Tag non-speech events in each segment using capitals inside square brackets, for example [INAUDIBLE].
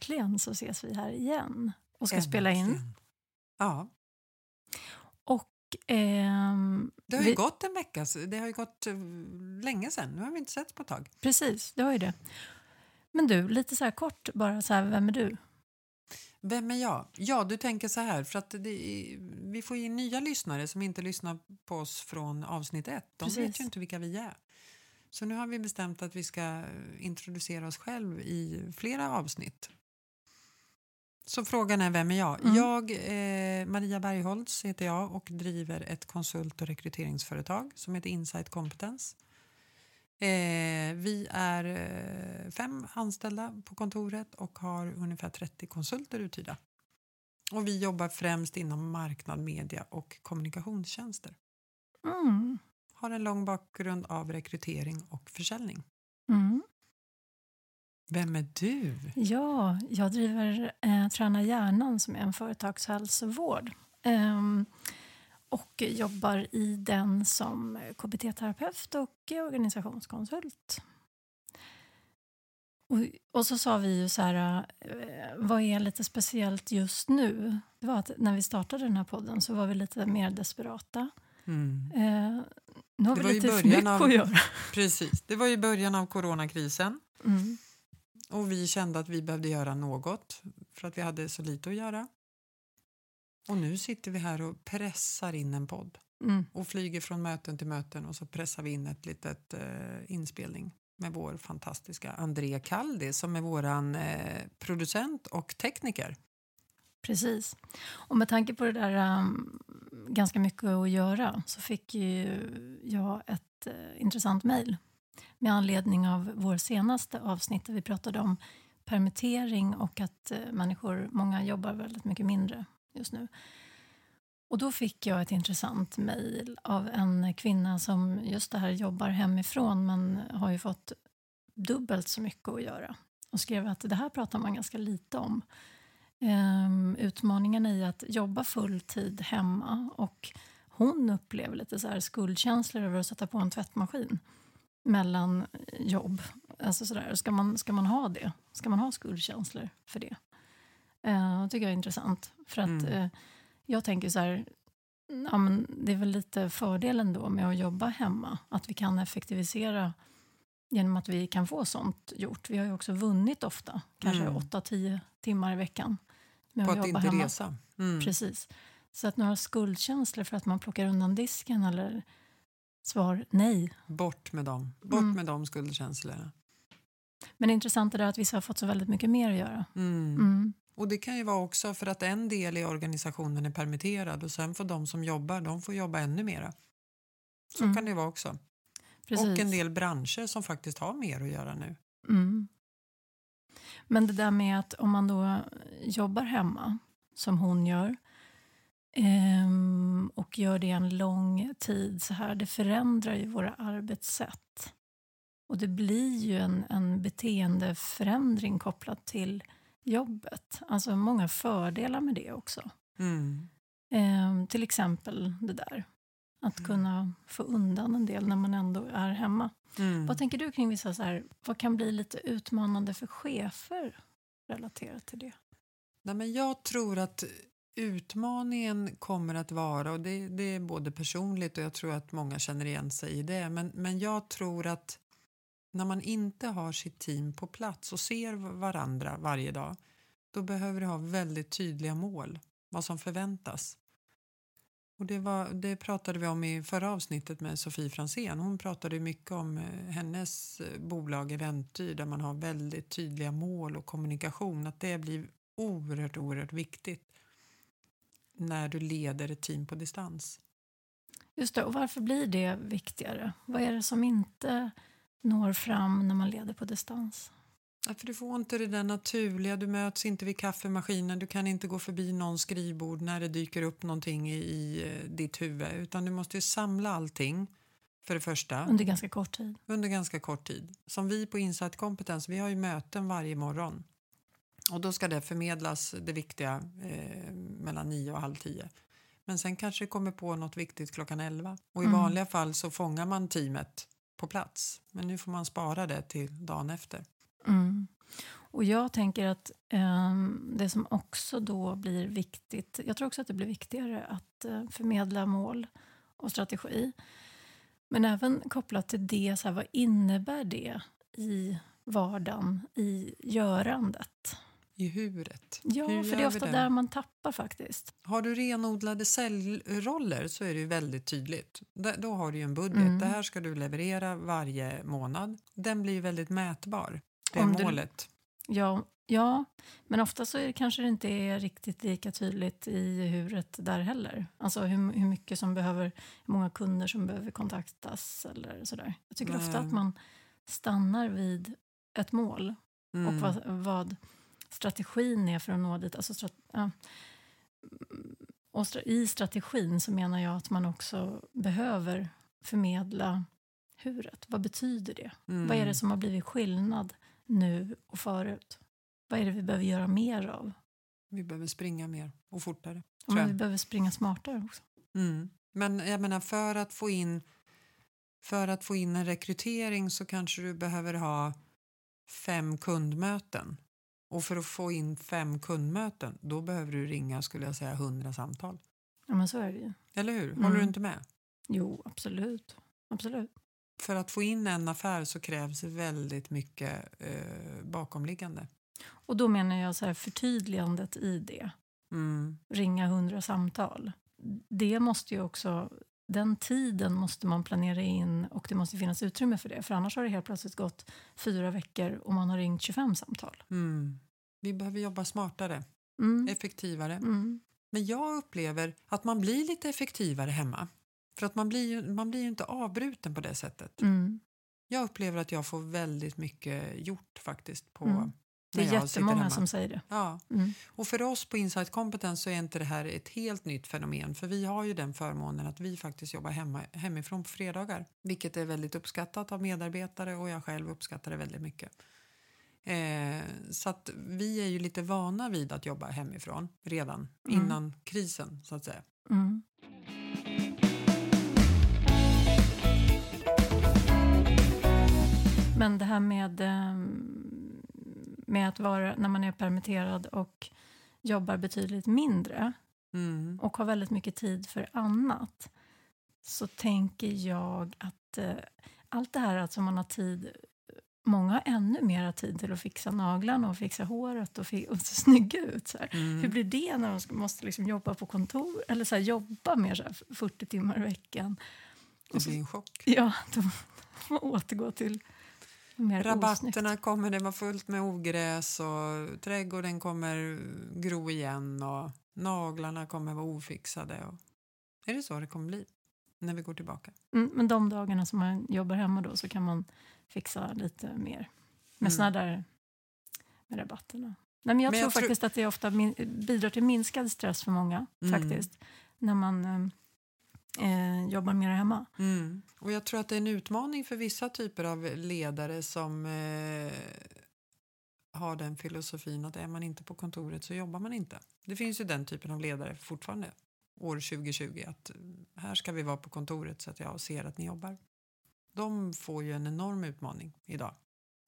Äntligen så ses vi här igen och ska spela in. Äntligen. Ja, Och ehm, det har ju vi, gått en vecka. Det har ju gått eh, länge sedan. Nu har vi inte setts på ett tag. Precis, det har ju det. Men du, lite så kort bara, så här, vem är du? Vem är jag? Ja, du tänker så här, för att det, vi får in nya lyssnare som inte lyssnar på oss från avsnitt ett. De vet Precis. ju inte vilka vi är. Så nu har vi bestämt att vi ska eh, introducera oss själv i flera avsnitt. Så frågan är, vem är jag? Mm. Jag, eh, Maria Bergholtz heter jag och driver ett konsult och rekryteringsföretag som heter Insight Competence. Eh, vi är eh, fem anställda på kontoret och har ungefär 30 konsulter uthyrda. Och vi jobbar främst inom marknad, media och kommunikationstjänster. Mm. Har en lång bakgrund av rekrytering och försäljning. Mm. Vem är du? Ja, jag driver eh, Träna hjärnan som är en företagshälsovård. Ehm, och jobbar i den som KBT-terapeut och organisationskonsult. Och, och så sa vi ju så här, eh, vad är lite speciellt just nu? Det var att när vi startade den här podden så var vi lite mer desperata. Mm. Eh, nu har Det vi lite för [LAUGHS] mycket av- att göra. [LAUGHS] Precis. Det var ju början av coronakrisen Mm. Och vi kände att vi behövde göra något för att vi hade så lite att göra. Och nu sitter vi här och pressar in en podd Mm. och flyger från möten till möten och så pressar vi in ett litet eh, inspelning med vår fantastiska Andrea Kaldi som är våran eh, producent och tekniker. Precis. Och med tanke på det där um, ganska mycket att göra så fick ju jag ett eh, intressant mejl med anledning av vår senaste avsnitt där vi pratade om permittering och att eh, människor, många jobbar väldigt mycket mindre just nu. Och då fick jag ett intressant mejl av en kvinna som just det här jobbar hemifrån men har ju fått dubbelt så mycket att göra och skrev att det här pratar man ganska lite om. Ehm, utmaningen i att jobba fulltid hemma och hon upplever lite så här skuldkänslor över att sätta på en tvättmaskin mellan jobb. Alltså så där. Ska, man, ska man ha det? Ska man ha skuldkänslor för det? Uh, det tycker jag är intressant. För att Mm. eh, jag tänker så här, ja, men det är väl lite fördelen då med att jobba hemma. Att vi kan effektivisera genom att vi kan få sånt gjort. Vi har ju också vunnit ofta, kanske Mm. 8-10 timmar i veckan. Med På att att jobba inte hemma. resa. Mm. Precis. Så att några skuldkänslor för att man plockar undan disken eller svar nej. Bort med dem. Bort Mm. med de skuldkänslorna. Men det intressanta är att vissa har fått så väldigt mycket mer att göra. Mm. Mm. Och det kan ju vara också för att en del i organisationen är permitterad och sen får de som jobbar, de får jobba ännu mera. Så Mm. kan det vara också. Precis. Och en del branscher som faktiskt har mer att göra nu. Mm. Men det där med att om man då jobbar hemma, som hon gör ehm, och gör det en lång tid så här, det förändrar ju våra arbetssätt. Och det blir ju en, en beteendeförändring kopplat till jobbet. Alltså många fördelar med det också. Mm. Ehm, till exempel det där. Att Mm. kunna få undan en del när man ändå är hemma. Mm. Vad tänker du kring vissa så här, vad kan bli lite utmanande för chefer relaterat till det? Nej, men jag tror att utmaningen kommer att vara, och det, det är både personligt och jag tror att många känner igen sig i det, men, men jag tror att när man inte har sitt team på plats och ser varandra varje dag, då behöver du ha väldigt tydliga mål, vad som förväntas. Och det, var, det pratade vi om i förra avsnittet med Sofie Fransén. Hon pratade mycket om eh, hennes eh, bolag Eventyr där man har väldigt tydliga mål och kommunikation. Att det blir oerhört, oerhört viktigt när du leder ett team på distans. Just det, och varför blir det viktigare? Vad är det som inte når fram när man leder på distans? Ja, för du får inte det där naturliga, du möts inte vid kaffemaskinen, du kan inte gå förbi någons skrivbord när det dyker upp någonting i, eh, ditt huvud utan du måste ju samla allting för det första Under ganska kort tid. under ganska kort tid. Som vi på Insight Kompetens, vi har ju möten varje morgon och då ska det förmedlas det viktiga eh, mellan nio och halv tio. Men sen kanske det kommer på något viktigt klockan elva och i Mm. vanliga fall så fångar man teamet på plats. Men nu får man spara det till dagen efter. Mm. Och jag tänker att um, det som också då blir viktigt, jag tror också att det blir viktigare att uh, förmedla mål och strategi. Men även kopplat till det, så här, vad innebär det i vardagen, i görandet? I huret? Ja, Hur för det är ofta där man tappar faktiskt. Har du renodlade säljroller så är det ju väldigt tydligt. Då har du en budget. Mm. Det här ska du leverera varje månad. Den blir ju väldigt mätbar, det Om målet. Du, ja, ja, men ofta så är det kanske det inte är riktigt lika tydligt i huret där heller. Alltså hur, hur mycket som behöver, hur många kunder som behöver kontaktas eller sådär. Jag tycker Nej. ofta att man stannar vid ett mål mm. och vad, vad strategin är för att nå dit. Alltså ja. Och I strategin så menar jag att man också behöver förmedla huret. Vad betyder det? Mm. Vad är det mm. som har blivit skillnad nu och förut? Vad är det vi behöver göra mer av? Vi behöver springa mer och fortare. Ja, men vi behöver springa smartare också. Mm. Men jag menar för att få in för att få in en rekrytering så kanske du behöver ha fem kundmöten och för att få in fem kundmöten, då behöver du ringa skulle jag säga hundra samtal. Ja, men så är det ju. Eller hur? Håller mm. du inte med? Jo, absolut. absolut. För att få in en affär så krävs väldigt mycket eh, bakomliggande. Och då menar jag så här förtydligandet i det. Mm. Ringa hundra samtal. Det måste ju också den tiden måste man planera in och det måste finnas utrymme för det. För annars har det helt plötsligt gått fyra veckor och man har ringt 25 samtal. Mm. Vi behöver jobba smartare, mm. effektivare. Mm. Men jag upplever att man blir lite effektivare hemma. För att man blir ju, man blir ju inte avbruten på det sättet. Mm. Jag upplever att jag får väldigt mycket gjort faktiskt på mm. Det är jättemånga som säger det. Ja. Mm. Och för oss på Insight Competence så är inte det här ett helt nytt fenomen för vi har ju den förmånen att vi faktiskt jobbar hemma, hemifrån på fredagar vilket är väldigt uppskattat av medarbetare och jag själv uppskattar det väldigt mycket. Eh, så att vi är ju lite vana vid att jobba hemifrån redan mm. innan krisen så att säga. Mm. Men det här med um med att vara när man är permitterad och jobbar betydligt mindre mm. och har väldigt mycket tid för annat så tänker jag att eh, allt det här att man har tid Många har ännu mer tid till att fixa naglarna och fixa håret och, fi [LAUGHS] och se snygga ut. Så mm. Hur blir det när de måste liksom jobba på kontor eller så här, jobba mer så här, 40 timmar i veckan? Det blir en chock. Ja, [LAUGHS] då får återgå till Mer Rabatterna osnyggt. kommer det vara fullt med ogräs och trädgården kommer gro igen och naglarna kommer vara ofixade. Och... Är det så det kommer bli när vi går tillbaka? Mm, men de dagarna som man jobbar hemma då så kan man fixa lite mer med mm. där med rabatterna. Nej, men jag men tror jag faktiskt att det ofta bidrar till minskad stress för många. Mm. faktiskt När man ehm, eh, jobbar mer hemma. Mm. Och jag tror att det är en utmaning för vissa typer av ledare som eh, har den filosofin att är man inte på kontoret så jobbar man inte. Det finns ju den typen av ledare fortfarande år 2020 att här ska vi vara på kontoret så att jag ser att ni jobbar. De får ju en enorm utmaning idag.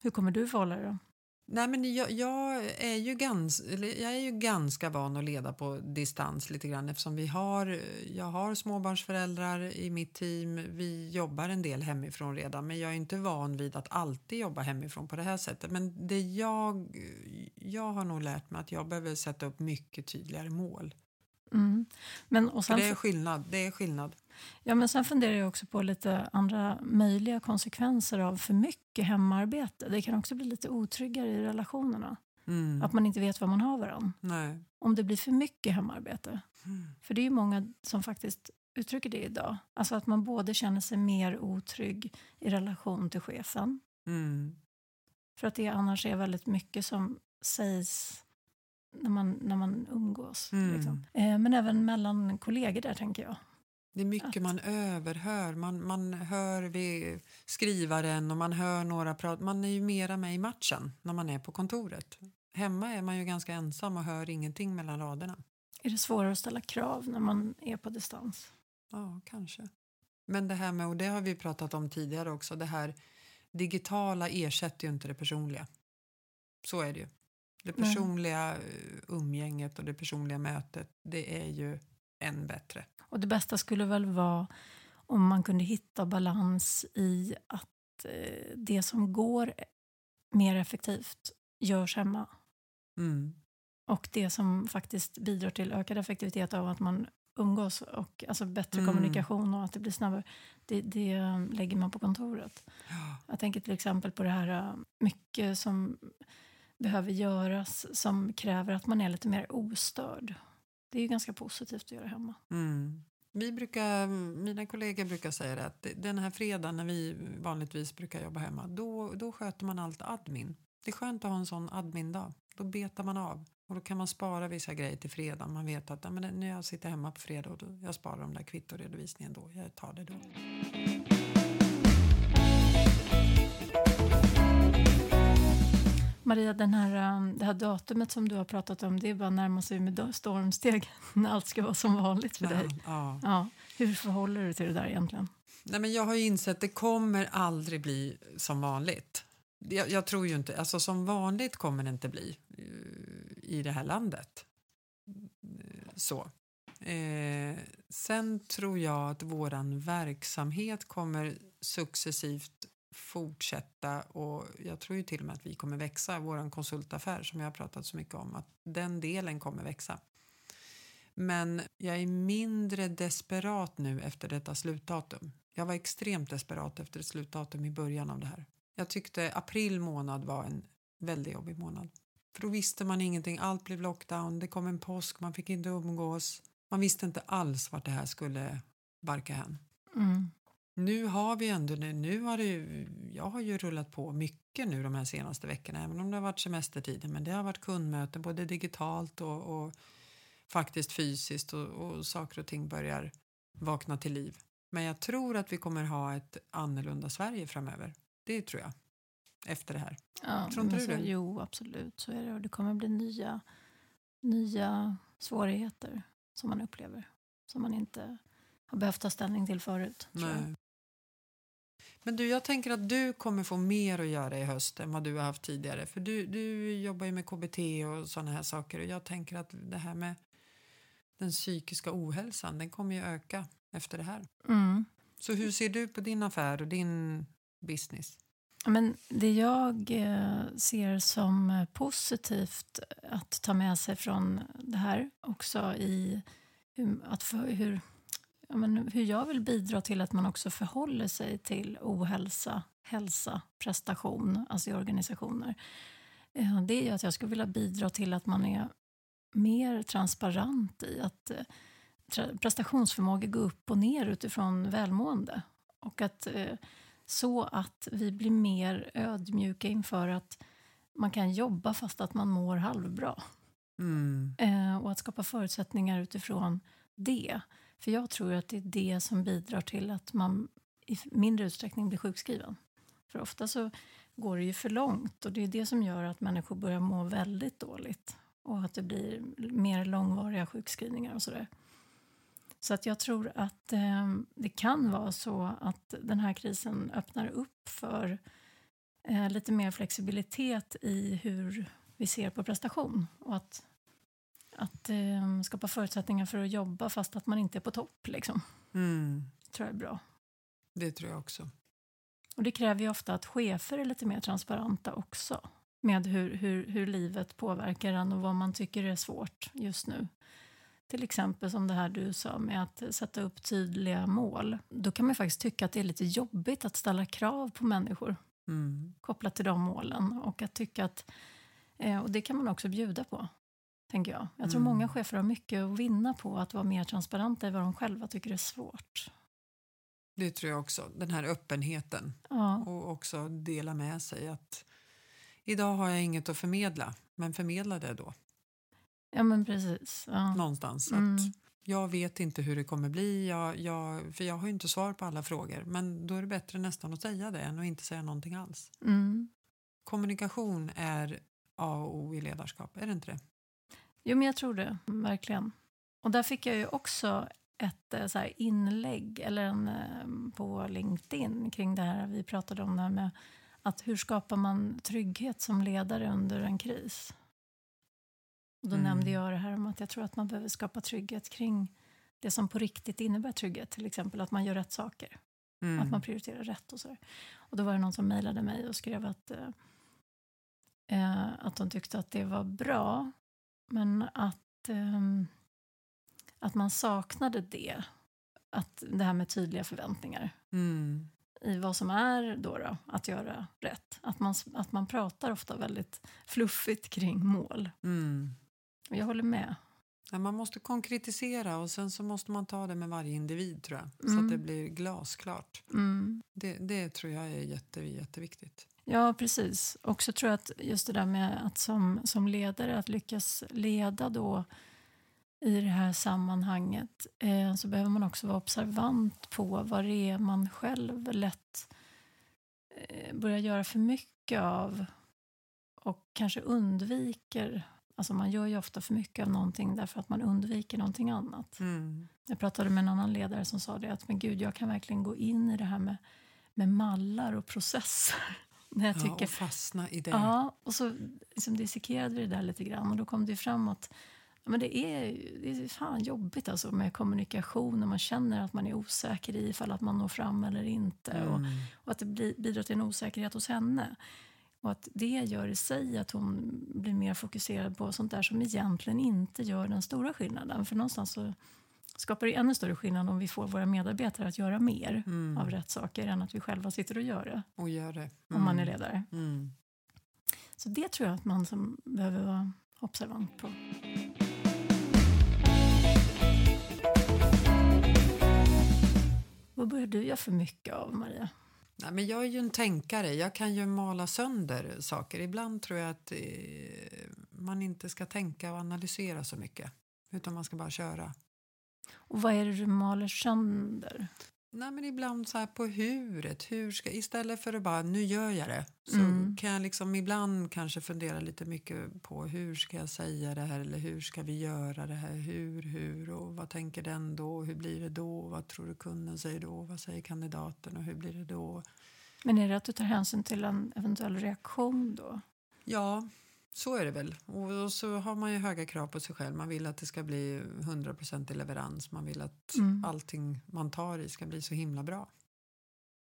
Hur kommer du förhålla dig då? Nej, men jag, jag, är ju gans, jag är ju ganska van att leda på distans lite grann eftersom vi har, jag har småbarnsföräldrar i mitt team. Vi jobbar en del hemifrån redan men jag är inte van vid att alltid jobba hemifrån på det här sättet. Men det jag, jag har nog lärt mig att jag behöver sätta upp mycket tydligare mål. Mm. Men, och sen, det är skillnad. Det är skillnad. Ja, men sen funderar jag också på lite andra möjliga konsekvenser av för mycket hemarbete. Det kan också bli lite otryggare i relationerna. Mm. Att man inte vet vad man har varandra. Nej. Om det blir för mycket hemarbete. Mm. För det är ju många som faktiskt uttrycker det idag. Alltså att man både känner sig mer otrygg i relation till chefen. Mm. För att det annars är väldigt mycket som sägs när man, när man umgås. Mm. Liksom. Eh, men även mellan kollegor där tänker jag. Det är mycket man överhör. Man, man hör vid skrivaren och man hör några prata. Man är ju mera med i matchen när man är på kontoret. Hemma är man ju ganska ensam och hör ingenting mellan raderna. Är det svårare att ställa krav när man är på distans? Ja, kanske. Men det här med, och det har vi pratat om tidigare också, det här digitala ersätter ju inte det personliga. Så är det ju. Det personliga eh, umgänget och det personliga mötet, det är ju än bättre. Och det bästa skulle väl vara om man kunde hitta balans i att eh, det som går mer effektivt görs hemma. Mm. Och det som faktiskt bidrar till ökad effektivitet av att man umgås och alltså bättre Mm. kommunikation och att det blir snabbare, det, det eh, lägger man på kontoret. Ja. Jag tänker till exempel på det här eh, mycket som behöver göras som kräver att man är lite mer ostörd. Det är ju ganska positivt att göra hemma. Mm. Vi brukar, mina kollegor brukar säga det att den här fredagen när vi vanligtvis brukar jobba hemma, då, då sköter man allt admin. Det är skönt att ha en sån admin-dag. Då betar man av. Och då kan man spara vissa grejer till fredag. Man vet att ja, men när jag sitter hemma på fredag och då, jag sparar de där kvittoredovisningen då. Jag tar det då. Maria, den här, um, det här datumet som du har pratat om, det är bara att närma sig med stormsteg [LAUGHS] när allt ska vara som vanligt för dig. Ja. Ja. Hur förhåller du dig till det där egentligen? Nej, men jag har ju insett att det kommer aldrig bli som vanligt. Jag, jag tror ju inte, alltså som vanligt kommer det inte bli eh, i det här landet. Så. Eh, sen tror jag att våran verksamhet kommer successivt fortsätta och jag tror ju till och med att vi kommer växa, Vår konsultaffär som jag har pratat så mycket om, att den delen kommer växa. Men jag är mindre desperat nu efter detta slutdatum. Jag var extremt desperat efter ett slutdatum i början av det här. Jag tyckte april månad var en väldigt jobbig månad. För då visste man ingenting, allt blev lockdown, det kom en påsk, man fick inte umgås. Man visste inte alls vart det här skulle barka hän. Mm. Nu har vi ändå, nu har det ju, jag har ju rullat på mycket nu de här senaste veckorna, även om det har varit semestertider, men det har varit kundmöten både digitalt och, och faktiskt fysiskt och, och saker och ting börjar vakna till liv. Men jag tror att vi kommer ha ett annorlunda Sverige framöver. Det tror jag. Efter det här. Ja, Tror inte du så, det? Jo, absolut. Så är det. Och det kommer bli nya, nya svårigheter som man upplever. Som man inte har behövt ta ställning till förut. Nej. Men du, jag tänker att du kommer få mer att göra i höst än vad du har haft tidigare. För du, du jobbar ju med KBT och sådana här saker och jag tänker att det här med den psykiska ohälsan, den kommer ju öka efter det här. Mm. Så hur ser du på din affär och din business? Men det jag eh, ser som positivt att ta med sig från det här också i att för, hur, ja, men hur jag vill bidra till att man också förhåller sig till ohälsa, hälsa, prestation, alltså i organisationer. Eh, Det är ju att jag skulle vilja bidra till att man är mer transparent i att eh, prestationsförmåga går upp och ner utifrån välmående. Och att eh, så att vi blir mer ödmjuka inför att man kan jobba fast att man mår halvbra. Mm. Och att skapa förutsättningar utifrån det. För jag tror att det är det som bidrar till att man i mindre utsträckning blir sjukskriven. För ofta så går det ju för långt och det är det som gör att människor börjar må väldigt dåligt. Och att det blir mer långvariga sjukskrivningar och sådär. Så att jag tror att eh, det kan vara så att den här krisen öppnar upp för eh, lite mer flexibilitet i hur vi ser på prestation. Och att, att eh, skapa förutsättningar för att jobba fast att man inte är på topp. Liksom. Mm. Det tror jag är bra. Det tror jag också. Och det kräver ju ofta att chefer är lite mer transparenta också med hur, hur, hur livet påverkar en och vad man tycker är svårt just nu. Till exempel som det här du sa med att sätta upp tydliga mål. Då kan man faktiskt tycka att det är lite jobbigt att ställa krav på människor Mm. kopplat till de målen och att tycka att eh, och det kan man också bjuda på. Tänker jag. jag tror Mm. många chefer har mycket att vinna på att vara mer transparenta i vad de själva tycker är svårt. Det tror jag också. Den här öppenheten Ja, och också dela med sig att idag har jag inget att förmedla, men förmedla det då ja men precis. Ja. någonstans. Mm. Att jag vet inte hur det kommer bli, jag, jag, för jag har ju inte svar på alla frågor. Men då är det bättre nästan att säga det än att inte säga någonting alls. Mm. Kommunikation är A och O i ledarskap, är det inte det? Jo, men jag tror det. Verkligen. Och där fick jag ju också ett eh, så inlägg eller en, eh, på LinkedIn kring det här vi pratade om, det här med att hur skapar man trygghet som ledare under en kris? Och då Mm. nämnde jag det här om att jag tror att man behöver skapa trygghet kring det som på riktigt innebär trygghet. Till exempel att man gör rätt saker, Mm. att man prioriterar rätt och så. Och då var det någon som mejlade mig och skrev att, eh, eh, att de tyckte att det var bra, men att, ehm, att man saknade det. Att det här med tydliga förväntningar Mm. i vad som är då, då att göra rätt. Att man, att man pratar ofta väldigt fluffigt kring mål. Mm. Jag håller med. Ja, man måste konkretisera och sen så måste man ta det med varje individ tror jag. Så Mm. att det blir glasklart. Mm. Det, det tror jag är jätte, jätteviktigt. Ja, precis. Och så tror jag att just det där med att som, som ledare att lyckas leda då i det här sammanhanget eh, så behöver man också vara observant på vad det är man själv lätt eh, börjar göra för mycket av och kanske undviker. Alltså man gör ju ofta för mycket av någonting därför att man undviker någonting annat. Mm. Jag pratade med en annan ledare som sa det att men gud, jag kan verkligen gå in i det här med, med mallar och processer. När jag Ja, tycker, och fastna i det. Ja, och så liksom dissekerade vi det där lite grann och då kom det fram att ja, men det, är, det är fan jobbigt alltså med kommunikation och man känner att man är osäker i ifall att man når fram eller inte och, Mm. och att det bidrar till en osäkerhet hos henne. Och att det gör i sig att hon blir mer fokuserad på sånt där som egentligen inte gör den stora skillnaden. För någonstans så skapar det ännu större skillnad om vi får våra medarbetare att göra mer Mm. av rätt saker än att vi själva sitter och gör det Och gör det. om man är Mm. ledare. Mm. Så det tror jag att man som behöver vara observant på. Vad börjar du göra för mycket av, Maria? Nej, men jag är ju en tänkare. Jag kan ju mala sönder saker. Ibland tror jag att eh, man inte ska tänka och analysera så mycket. Utan man ska bara köra. Och vad är det du maler sönder? Nej, men ibland så här på huret. Hur ska, istället för att bara nu gör jag det. Så Mm. kan jag liksom ibland kanske fundera lite mycket på hur ska jag säga det här eller hur ska vi göra det här. Hur, hur och vad tänker den då? Hur blir det då? Vad tror du kunden säger då? Vad säger kandidaten och hur blir det då? Men är det att du tar hänsyn till en eventuell reaktion då? Ja, så är det väl. Och, så har man ju höga krav på sig själv. Man vill att det ska bli 100% i leverans. Man vill att Mm. allting man tar i ska bli så himla bra.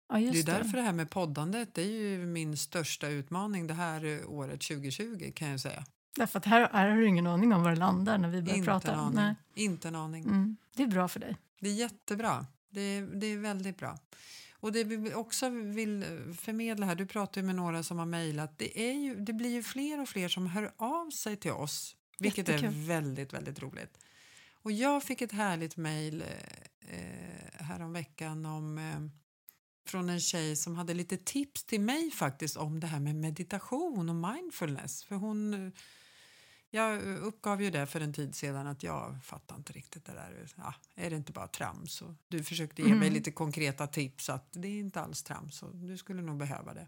Ja, det är därför det här med poddandet det är ju min största utmaning det här året 2020 kan jag säga. Därför att här, här har du ingen aning om var det landar när vi börjar Inte prata. en aning. Nej. Inte en aning. Mm. Det är bra för dig. Det är jättebra. Det är, det är väldigt bra. Och det vi också vill förmedla här, du pratar ju med några som har mejlat, det, är ju, det blir ju fler och fler som hör av sig till oss, vilket är Jättekul. väldigt, väldigt roligt. Och jag fick ett härligt mejl eh, häromveckan om, eh, från en tjej som hade lite tips till mig faktiskt om det här med meditation och mindfulness. För hon jag uppgav ju det för en tid sedan att jag fattar inte riktigt det där. Ja, är det inte bara trams? Och du försökte ge mig Mm. lite konkreta tips att det är inte alls trams och du skulle nog behöva det.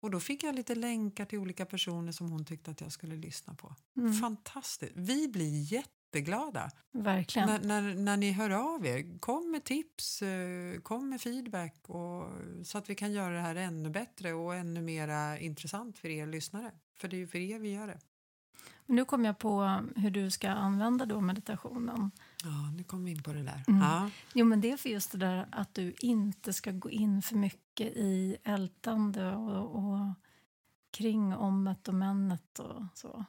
Och då fick jag lite länkar till olika personer som hon tyckte att jag skulle lyssna på. Mm. Fantastiskt! Vi blir jätteglada Verkligen. när, när, när ni hör av er. Kom med tips, eh, kom med feedback och, så att vi kan göra det här ännu bättre och ännu mera intressant för er lyssnare. För det är ju för er vi gör det. Nu kom jag på hur du ska använda då meditationen. Ja, nu kom vi in på det där. Mm. Ja. Jo, men det är för just det där att du inte ska gå in för mycket i ältande och, och kring ommet och männet och så.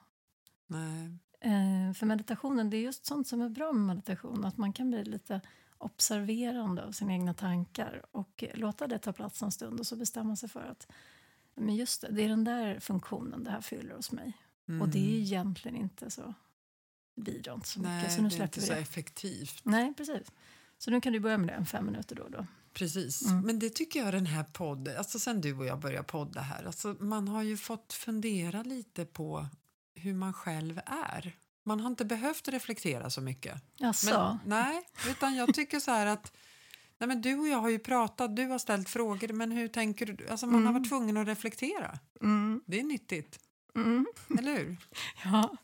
Nej. Eh, för meditationen, det är just sånt som är bra med meditation, att man kan bli lite observerande av sina egna tankar och låta det ta plats en stund och så bestämma sig för att men just det, det är den där funktionen det här fyller hos mig. Mm. Och det är egentligen inte så, det bidrar inte så mycket. Nej, så nu det är inte vi så det. effektivt. Nej, precis. Så nu kan du börja med det en fem minuter då och då. Precis. Mm. Men det tycker jag den här podden, alltså sen du och jag började podda här, alltså man har ju fått fundera lite på hur man själv är. Man har inte behövt reflektera så mycket. Jaså? Men, nej, utan jag tycker så här att nej men du och jag har ju pratat, du har ställt frågor, men hur tänker du? Alltså man har Mm. varit tvungen att reflektera. Mm, Det är nyttigt, mm, eller hur? [LAUGHS] ja.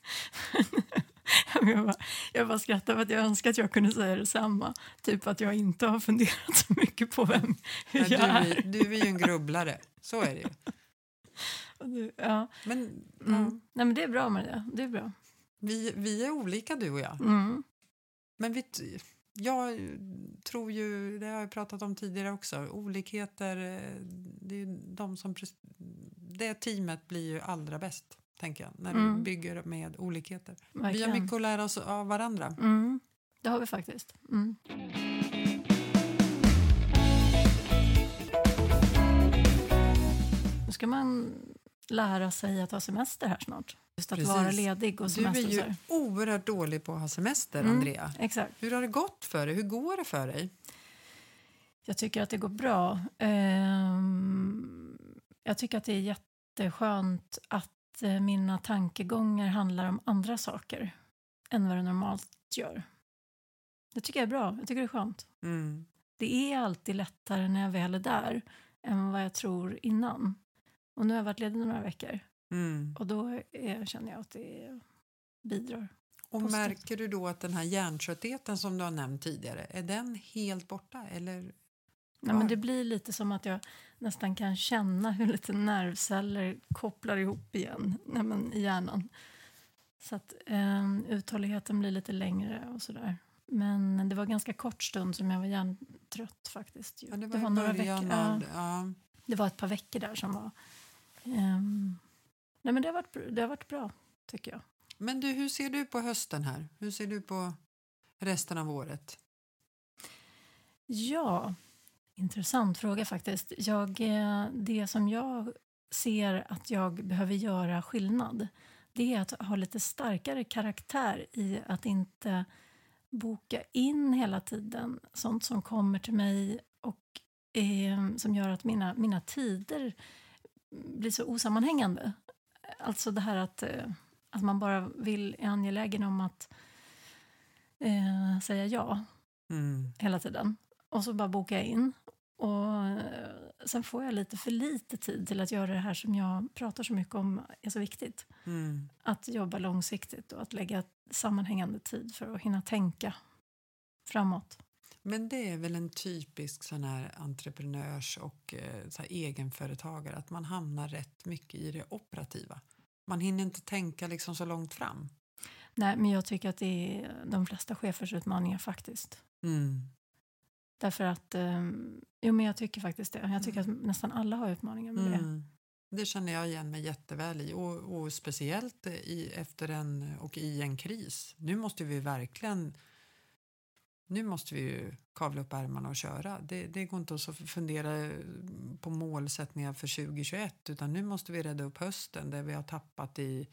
[LAUGHS] jag, bara, jag bara skrattar för att jag önskar att jag kunde säga detsamma. Typ att jag inte har funderat så mycket på vem, hur Men du, jag är. är, du är ju en grubblare, så är det ju. [LAUGHS] Du, ja. Men, Mm. ja, Nej, men det är bra med det. Är bra. vi, vi är olika du och jag. Mm. Men vi, jag tror ju, det har jag pratat om tidigare också, olikheter, eh, det, är de som, det teamet blir ju allra bäst, tänker jag, när du Mm. bygger med olikheter. Vi Verkligen. har mycket att lära oss av varandra. Mm. Det har vi faktiskt. Mm. Nu ska man lära sig att ha semester här snart. Just att Precis. vara ledig och Du är semester. och så ju oerhört dålig på att ha semester, Mm. Andrea. Exakt. Hur har det gått för dig? Hur går det för dig? Jag tycker att det går bra. Ehm, jag tycker att det är jätteskönt att eh, mina tankegångar handlar om andra saker än vad det normalt gör. Det tycker jag är bra. Jag tycker det är skönt. Mm. Det är alltid lättare när jag väl är där än vad jag tror innan. Och nu har jag varit ledig några veckor Mm. och då är, känner jag att det bidrar. Och Positivt. märker du då att den här hjärntröttheten som du har nämnt tidigare, är den helt borta? Eller? Nej, men det blir lite som att jag nästan kan känna hur lite nervceller kopplar ihop igen nej, men, i hjärnan. Så att eh, uthålligheten blir lite längre och sådär. Men det var ganska kort stund som jag var hjärntrött faktiskt. Ja, det var, i några början veckor, av... Ja. det var ett par veckor där som var... ehm, nej men det har, varit, det har varit bra, tycker jag. Men du, hur ser du på hösten här? Hur ser du på resten av året? Ja, intressant fråga faktiskt. Jag, eh, det som jag ser att jag behöver göra skillnad det är att ha lite starkare karaktär i att inte boka in hela tiden sånt som kommer till mig och eh, som gör att mina, mina tider blir så osammanhängande. Alltså det här att, eh, att man bara vill, är angelägen om att eh, säga ja Mm. hela tiden. Och så bara bokar jag in. Och eh, sen får jag lite för lite tid till att göra det här som jag pratar så mycket om är så viktigt. Mm. Att jobba långsiktigt och att lägga sammanhängande tid för att hinna tänka framåt. Men det är väl en typisk sån här entreprenörs och eh, så egenföretagare att man hamnar rätt mycket i det operativa. Man hinner inte tänka liksom så långt fram. Nej, men jag tycker att det är de flesta chefers utmaningar faktiskt. Mm. Därför att, eh, jo men jag tycker faktiskt det. Jag tycker att nästan alla har utmaningar med det. Mm. Det känner jag igen mig jätteväl i och, och speciellt i, efter en och i en kris. Nu måste vi verkligen nu måste vi ju kavla upp ärmarna och köra. Det, det går inte att fundera på målsättningar för 2021 utan nu måste vi rädda upp hösten där vi har tappat i...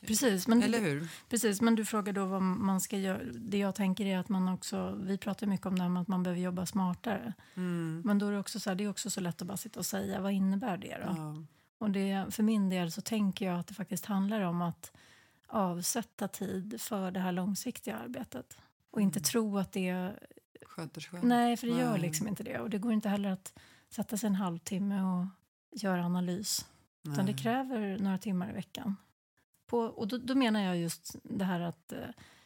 Precis, men, Eller hur? precis, men du frågar då vad man ska göra. Det jag tänker är att man också, vi pratar mycket om det här med att man behöver jobba smartare. Mm. Men då är det också så här, det är också så lätt att bara sitta och säga, vad innebär det då? Ja. Och det, för min del så tänker jag att det faktiskt handlar om att avsätta tid för det här långsiktiga arbetet. Och inte Mm. tro att det... Sköter sig själv. Nej, för det gör Nej. liksom inte det. Och det går inte heller att sätta sig en halvtimme och göra analys. Utan det Nej. kräver några timmar i veckan. På, och då, då menar jag just det här att eh,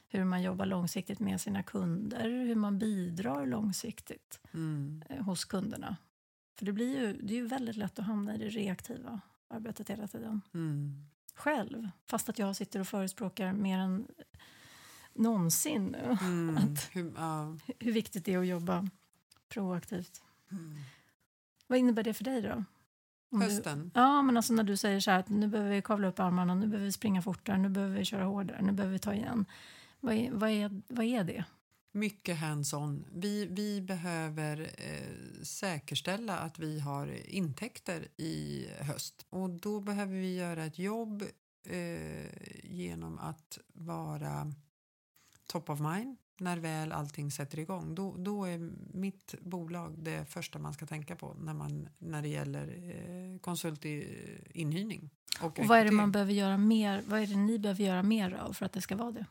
hur man jobbar långsiktigt med sina kunder, hur man bidrar långsiktigt Mm. eh, hos kunderna. För det, blir ju, det är ju väldigt lätt att hamna i det reaktiva arbetet hela tiden. Mm. Själv, fast att jag sitter och förespråkar mer än någonsin nu Mm. [LAUGHS] Att- Hur, ja. hur viktigt det är att jobba proaktivt. Mm. Vad innebär det för dig då? Om du- Hösten. Ja, men alltså när du säger så här att nu behöver vi kavla upp armarna, nu behöver vi springa fortare, nu behöver vi köra hårdare, nu behöver vi ta igen. Vad är, vad är, vad är det? Mycket hands-on. Vi, vi behöver eh, säkerställa att vi har intäkter i höst. Och då behöver vi göra ett jobb eh, genom att vara top of mind när väl allting sätter igång. Då, då är mitt bolag det första man ska tänka på när, man, när det gäller eh, konsultinhyrning. Och, Och vad är det man behöver göra mer? Vad är det ni behöver göra mer av för att det ska vara det?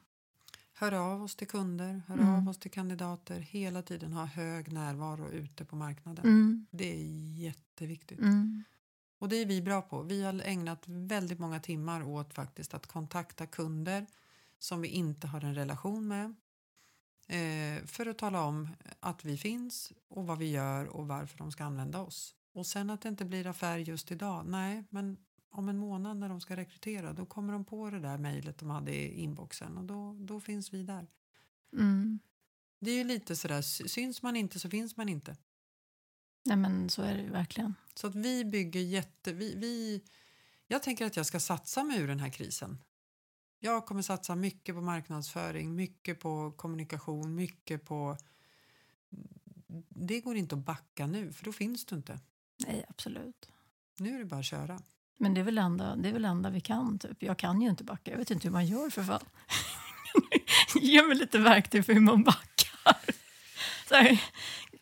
Hör av oss till kunder, hör Mm. av oss till kandidater. Hela tiden ha hög närvaro ute på marknaden. Mm. Det är jätteviktigt. Mm. Och det är vi bra på. Vi har ägnat väldigt många timmar åt faktiskt att kontakta kunder som vi inte har en relation med. Eh, för att tala om att vi finns och vad vi gör och varför de ska använda oss. Och sen att det inte blir affär just idag, nej, men om en månad när de ska rekrytera då kommer de på det där mejlet de hade i inboxen och då, då finns vi där. Mm. Det är ju lite sådär, syns man inte så finns man inte. Nej, men så är det ju verkligen. Så att vi bygger jätte... Vi, vi, jag tänker att jag ska satsa mig ur den här krisen. Jag kommer satsa mycket på marknadsföring, mycket på kommunikation, mycket på... Det går inte att backa nu, för då finns du inte. Nej, absolut. Nu är det bara att köra. Men det är väl enda, det är väl enda vi kan. Typ. Jag kan ju inte backa. Jag vet inte hur man gör för fan. [LAUGHS] Ge mig lite verktyg för hur man backar. Så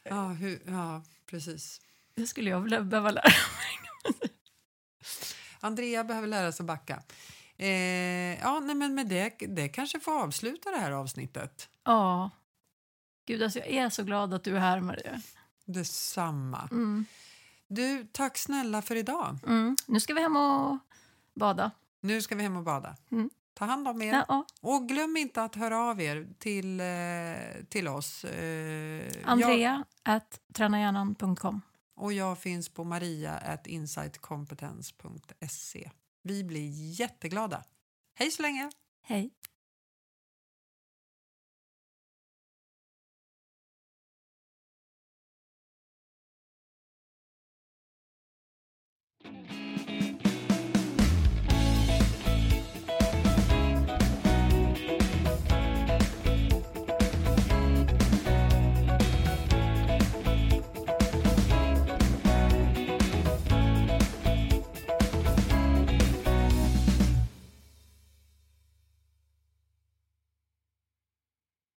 Ja, hur, ja precis. det skulle jag behöva lära mig. Andrea behöver lära sig att backa. Eh, ja, nej, men med det, det kanske får avsluta det här avsnittet. Ja. Gud, alltså jag är så glad att du är här, Maria. Detsamma. Mm. Du, tack snälla för idag. Mm. Nu ska vi hem och bada. Nu ska vi hem och bada. Mm. Ta hand om er. Ja, ja. Och glöm inte att höra av er till, eh, till oss. Eh, jag, Andrea at tränahjärnan.com. och jag finns på maria at insightcompetence.se. Vi blir jätteglada. Hej så länge! Hej.